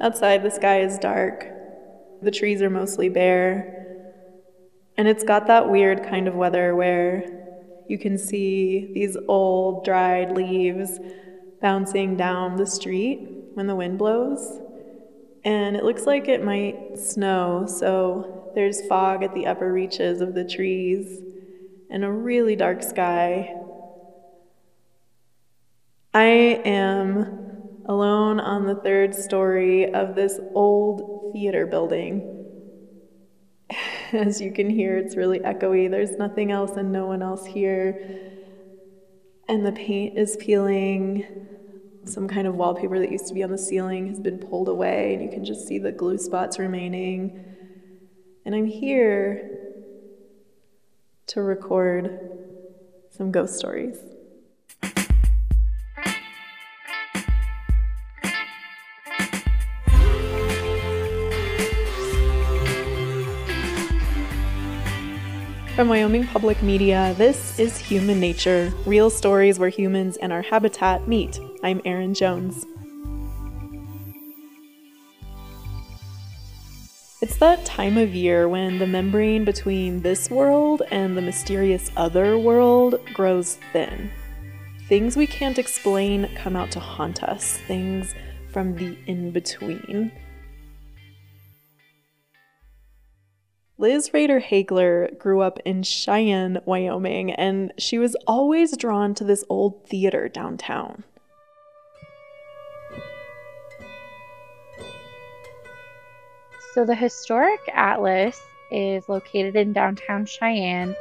Outside, the sky is dark, the trees are mostly bare, and it's got that weird kind of weather where you can see these old, dried leaves bouncing down the street when the wind blows. And it looks like it might snow, so there's fog at the upper reaches of the trees and a really dark sky. I am alone on the third story of this old theater building. As you can hear, it's really echoey. There's nothing else and no one else here. And the paint is peeling. Some kind of wallpaper that used to be on the ceiling has been pulled away, and you can just see the glue spots remaining. And I'm here to record some ghost stories. From Wyoming Public Media, this is Human Nature real stories where humans and our habitat meet. I'm Erin Jones. It's that time of year when the membrane between this world and the mysterious other world grows thin. Things we can't explain come out to haunt us, things from the in between. Liz Rader Hagler grew up in Cheyenne, Wyoming, and she was always drawn to this old theater downtown. So, the Historic Atlas is located in downtown Cheyenne.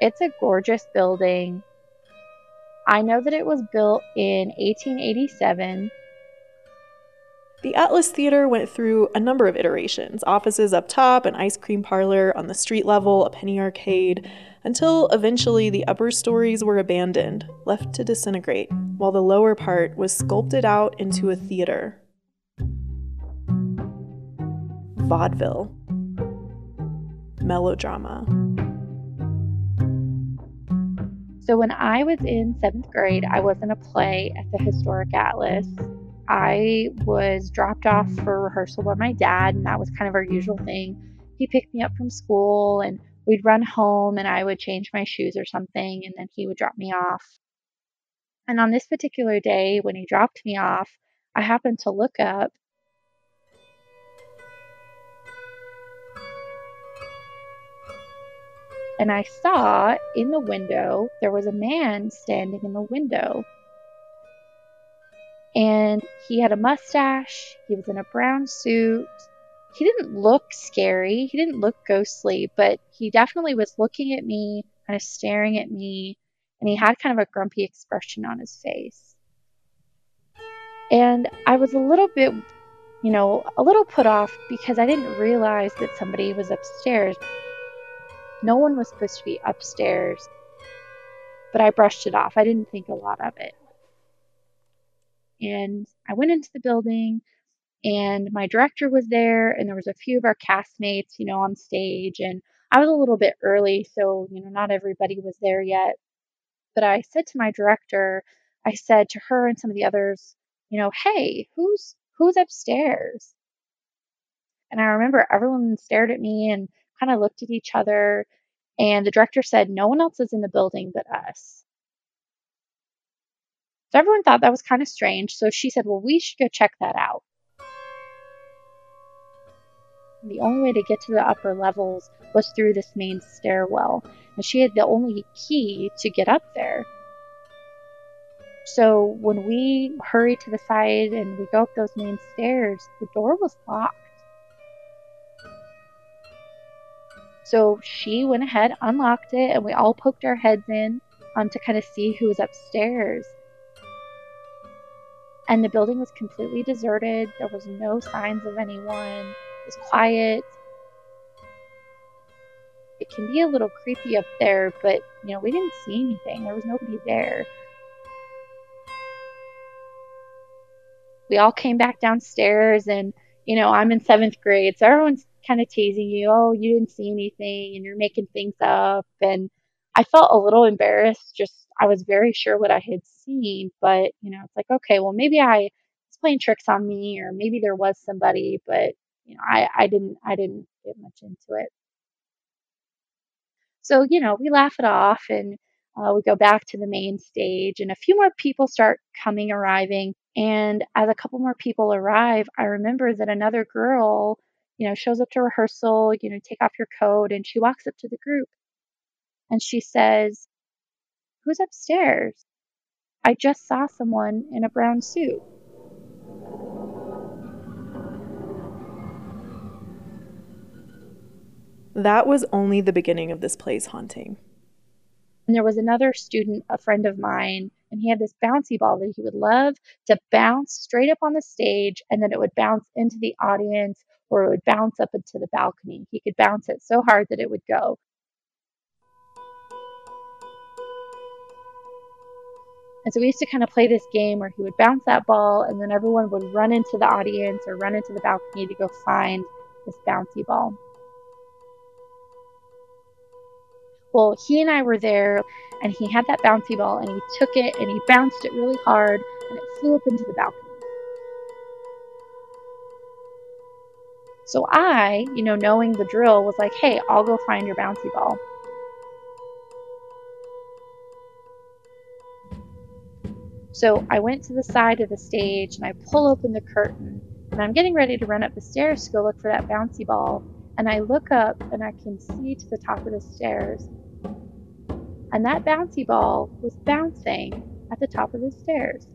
It's a gorgeous building. I know that it was built in 1887 the Atlas Theater went through a number of iterations offices up top, an ice cream parlor on the street level, a penny arcade, until eventually the upper stories were abandoned, left to disintegrate, while the lower part was sculpted out into a theater. Vaudeville. Melodrama. So, when I was in seventh grade, I was in a play at the Historic Atlas I was dropped off for rehearsal by my dad, and that was kind of our usual thing. He picked me up from school, and we'd run home, and I would change my shoes or something, and then he would drop me off. And on this particular day, when he dropped me off, I happened to look up and I saw in the window there was a man standing in the window and he had a mustache. He was in a brown suit. He didn't look scary. He didn't look ghostly, but he definitely was looking at me, kind of staring at me, and he had kind of a grumpy expression on his face. And I was a little bit, you know, a little put off because I didn't realize that somebody was upstairs. No one was supposed to be upstairs, but I brushed it off. I didn't think a lot of it. And I went into the building and my director was there and there was a few of our castmates, you know, on stage and I was a little bit early, so, you know, not everybody was there yet. But I said to my director, I said to her and some of the others, you know, hey, who's who's upstairs? And I remember everyone stared at me and kind of looked at each other. And the director said, no one else is in the building but us. So everyone thought that was kind of strange. So she said, Well, we should go check that out. The only way to get to the upper levels was through this main stairwell, and she had the only key to get up there. So when we hurried to the side and we go up those main stairs, the door was locked. So she went ahead, unlocked it, and we all poked our heads in um, to kind of see who was upstairs and the building was completely deserted. There was no signs of anyone. It was quiet. It can be a little creepy up there, but you know, we didn't see anything. There was nobody there. We all came back downstairs and you know, I'm in seventh grade, so everyone's kind of teasing you, oh, you didn't see anything and you're making things up. And I felt a little embarrassed. Just, I was very sure what I had but, you know, it's like, okay, well, maybe I, it's playing tricks on me, or maybe there was somebody, but you know, I, I didn't I didn't get much into it. So, you know, we laugh it off and uh, we go back to the main stage, and a few more people start coming, arriving. And as a couple more people arrive, I remember that another girl, you know, shows up to rehearsal, you know, take off your coat, and she walks up to the group and she says, Who's upstairs? I just saw someone in a brown suit. That was only the beginning of this play's haunting. And there was another student, a friend of mine, and he had this bouncy ball that he would love to bounce straight up on the stage and then it would bounce into the audience or it would bounce up into the balcony. He could bounce it so hard that it would go. And so we used to kind of play this game where he would bounce that ball and then everyone would run into the audience or run into the balcony to go find this bouncy ball. Well, he and I were there, and he had that bouncy ball, and he took it and he bounced it really hard, and it flew up into the balcony. So I, you know, knowing the drill, was like, hey, I'll go find your bouncy ball. So I went to the side of the stage and I pull open the curtain and I'm getting ready to run up the stairs to go look for that bouncy ball. And I look up and I can see to the top of the stairs and that bouncy ball was bouncing at the top of the stairs.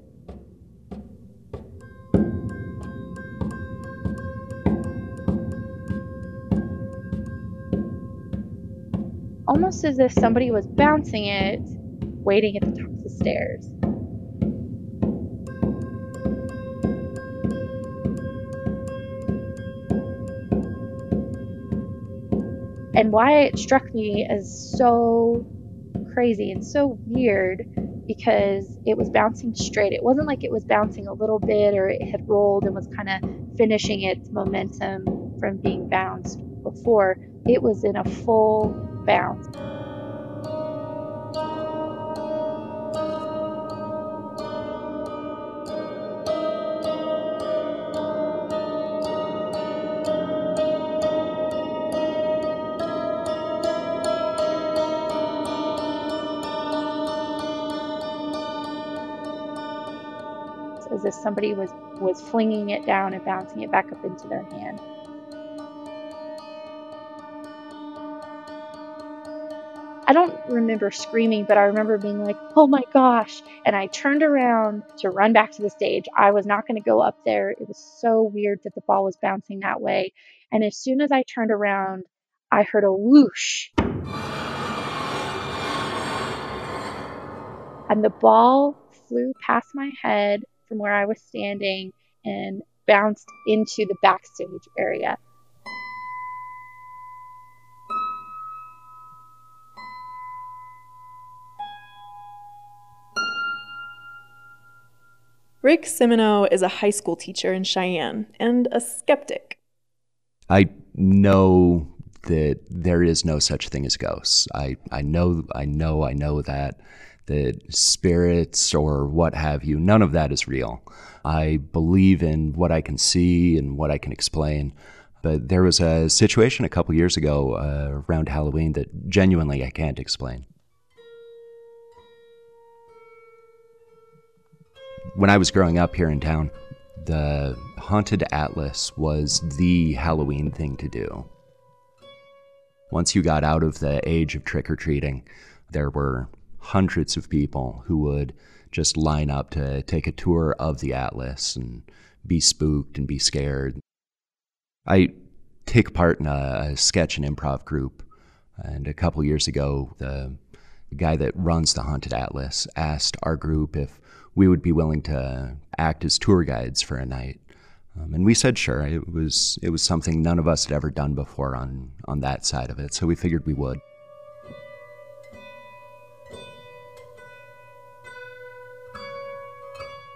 Almost as if somebody was bouncing it, waiting at the top of the stairs. And why it struck me as so crazy and so weird because it was bouncing straight. It wasn't like it was bouncing a little bit or it had rolled and was kind of finishing its momentum from being bounced before. It was in a full bounce. Somebody was was flinging it down and bouncing it back up into their hand. I don't remember screaming, but I remember being like, oh my gosh. And I turned around to run back to the stage. I was not going to go up there. It was so weird that the ball was bouncing that way. And as soon as I turned around, I heard a whoosh. And the ball flew past my head from where I was standing and bounced into the backstage area. Rick Simino is a high school teacher in Cheyenne and a skeptic. I know that there is no such thing as ghosts. I, I know I know I know that that spirits or what have you, none of that is real. I believe in what I can see and what I can explain. But there was a situation a couple years ago uh, around Halloween that genuinely I can't explain. When I was growing up here in town, the Haunted Atlas was the Halloween thing to do. Once you got out of the age of trick or treating, there were hundreds of people who would just line up to take a tour of the Atlas and be spooked and be scared. I take part in a, a sketch and improv group, and a couple years ago, the guy that runs the Haunted Atlas asked our group if we would be willing to act as tour guides for a night. Um, and we said sure. It was it was something none of us had ever done before on on that side of it, so we figured we would.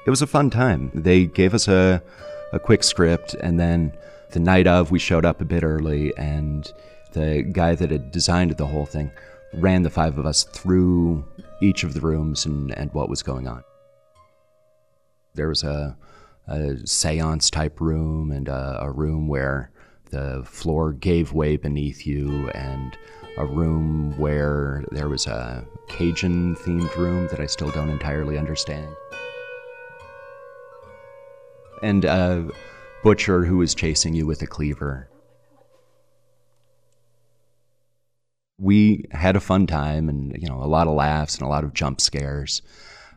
It was a fun time. They gave us a, a quick script, and then the night of, we showed up a bit early, and the guy that had designed the whole thing ran the five of us through each of the rooms and, and what was going on. There was a, a seance type room and a, a room where the floor gave way beneath you and a room where there was a Cajun themed room that I still don't entirely understand. And a butcher who was chasing you with a cleaver. We had a fun time and, you know, a lot of laughs and a lot of jump scares.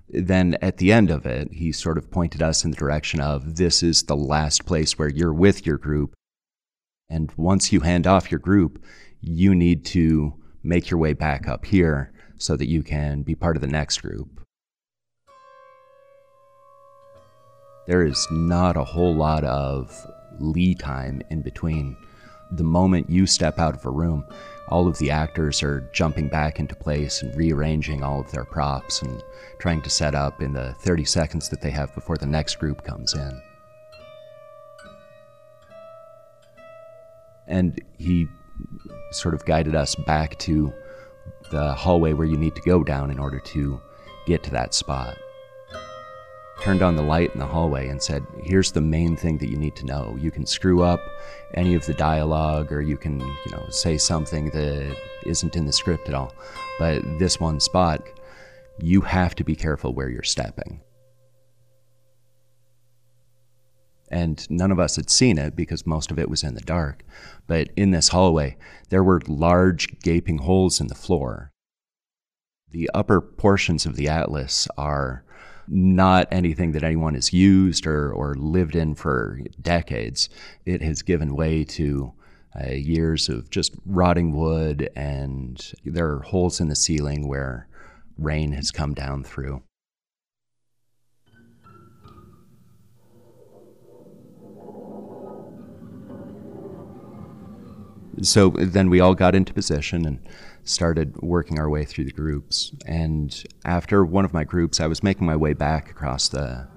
Then at the end of it, he sort of pointed us in the direction of this is the last place where you're with your group. And once you hand off your group, you need to make your way back up here so that you can be part of the next group. There is not a whole lot of lead time in between. The moment you step out of a room, all of the actors are jumping back into place and rearranging all of their props and trying to set up in the 30 seconds that they have before the next group comes in. And he sort of guided us back to the hallway where you need to go down in order to get to that spot. Turned on the light in the hallway and said, Here's the main thing that you need to know. You can screw up any of the dialogue or you can, you know, say something that isn't in the script at all. But this one spot, you have to be careful where you're stepping. and none of us had seen it because most of it was in the dark. But in this hallway, there were large gaping holes in the floor. The upper portions of the Atlas are not anything that anyone has used or, or lived in for decades. It has given way to uh, years of just rotting wood, and there are holes in the ceiling where rain has come down through. so then we all got into position and started working our way through the groups. And after one of my groups, I was making my way back across the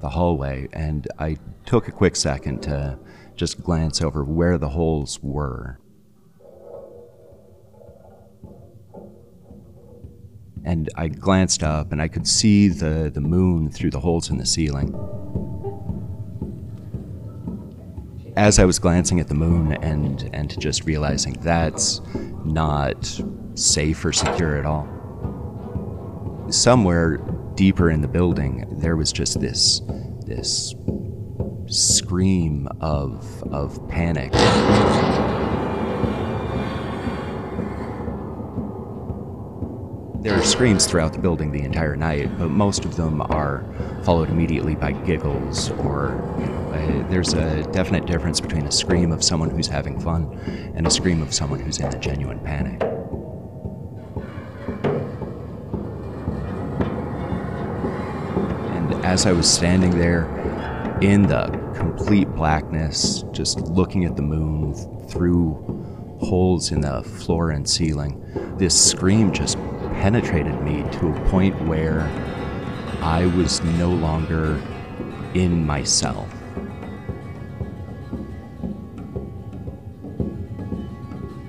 the hallway, and I took a quick second to just glance over where the holes were. And I glanced up, and I could see the, the moon through the holes in the ceiling as I was glancing at the moon and and just realizing that's not safe or secure at all. Somewhere deeper in the building, there was just this this scream of of panic. There are screams throughout the building the entire night, but most of them are followed immediately by giggles or, you know, a, there's a definite difference between a scream of someone who's having fun and a scream of someone who's in a genuine panic. And as I was standing there in the complete blackness, just looking at the moon through holes in the floor and ceiling, this scream just penetrated me to a point where I was no longer in myself.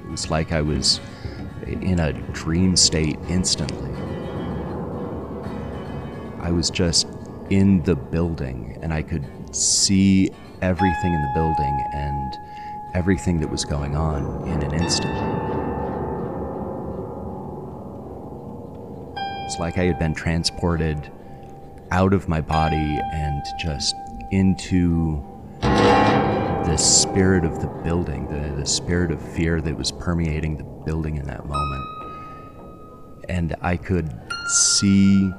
It was like I was in a dream state instantly. I was just in the building and I could see everything in the building and everything that was going on in an instant. Like I had been transported out of my body and just into the spirit of the building, the, the spirit of fear that was permeating the building in that moment. And I could see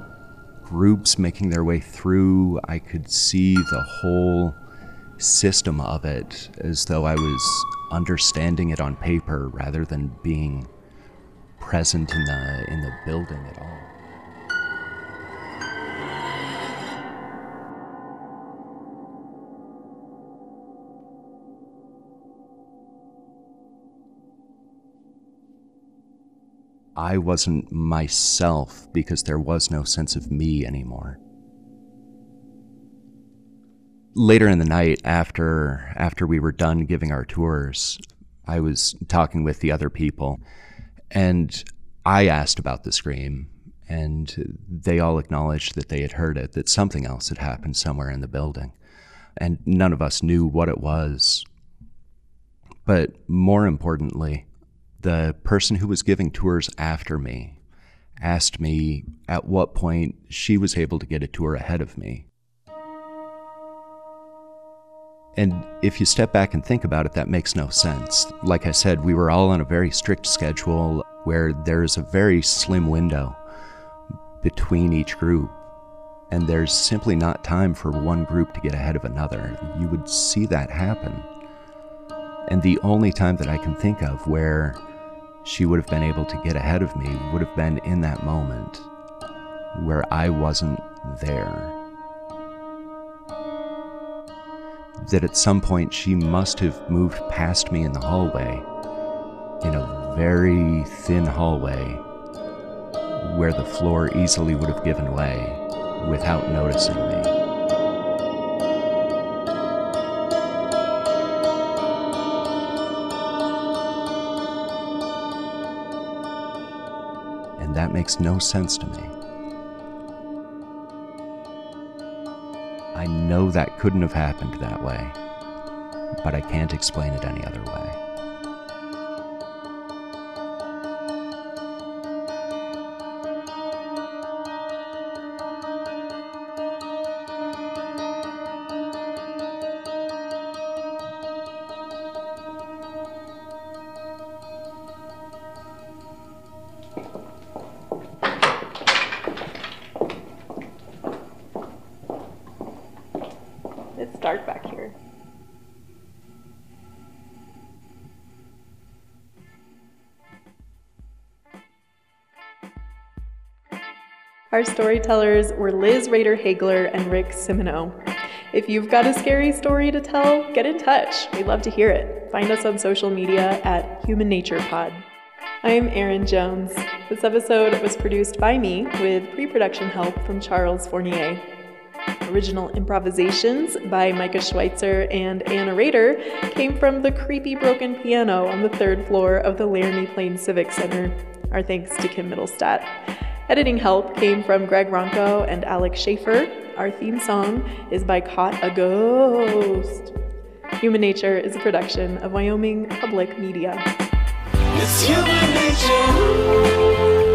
groups making their way through. I could see the whole system of it as though I was understanding it on paper rather than being present in the in the building at all. I wasn't myself because there was no sense of me anymore. Later in the night, after, after we were done giving our tours, I was talking with the other people, and I asked about the scream, and they all acknowledged that they had heard it, that something else had happened somewhere in the building. and none of us knew what it was. But more importantly, the person who was giving tours after me asked me at what point she was able to get a tour ahead of me. And if you step back and think about it, that makes no sense. Like I said, we were all on a very strict schedule where there's a very slim window between each group. And there's simply not time for one group to get ahead of another. You would see that happen. And the only time that I can think of where she would have been able to get ahead of me would have been in that moment where I wasn't there. That at some point she must have moved past me in the hallway, in a very thin hallway, where the floor easily would have given way without noticing me. Makes no sense to me. I know that couldn't have happened that way, but I can't explain it any other way. Our storytellers were Liz Rader Hagler and Rick Simino. If you've got a scary story to tell, get in touch. We'd love to hear it. Find us on social media at Human Nature Pod. I'm Erin Jones. This episode was produced by me with pre production help from Charles Fournier. Original improvisations by Micah Schweitzer and Anna Rader came from the creepy broken piano on the third floor of the Laramie Plains Civic Center. Our thanks to Kim Middlestat. Editing help came from Greg Ronco and Alex Schaefer. Our theme song is by Caught a Ghost. Human Nature is a production of Wyoming Public Media. It's human nature.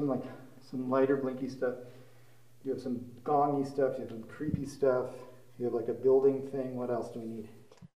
Some like some lighter blinky stuff. You have some gongy stuff. You have some creepy stuff. You have like a building thing. What else do we need?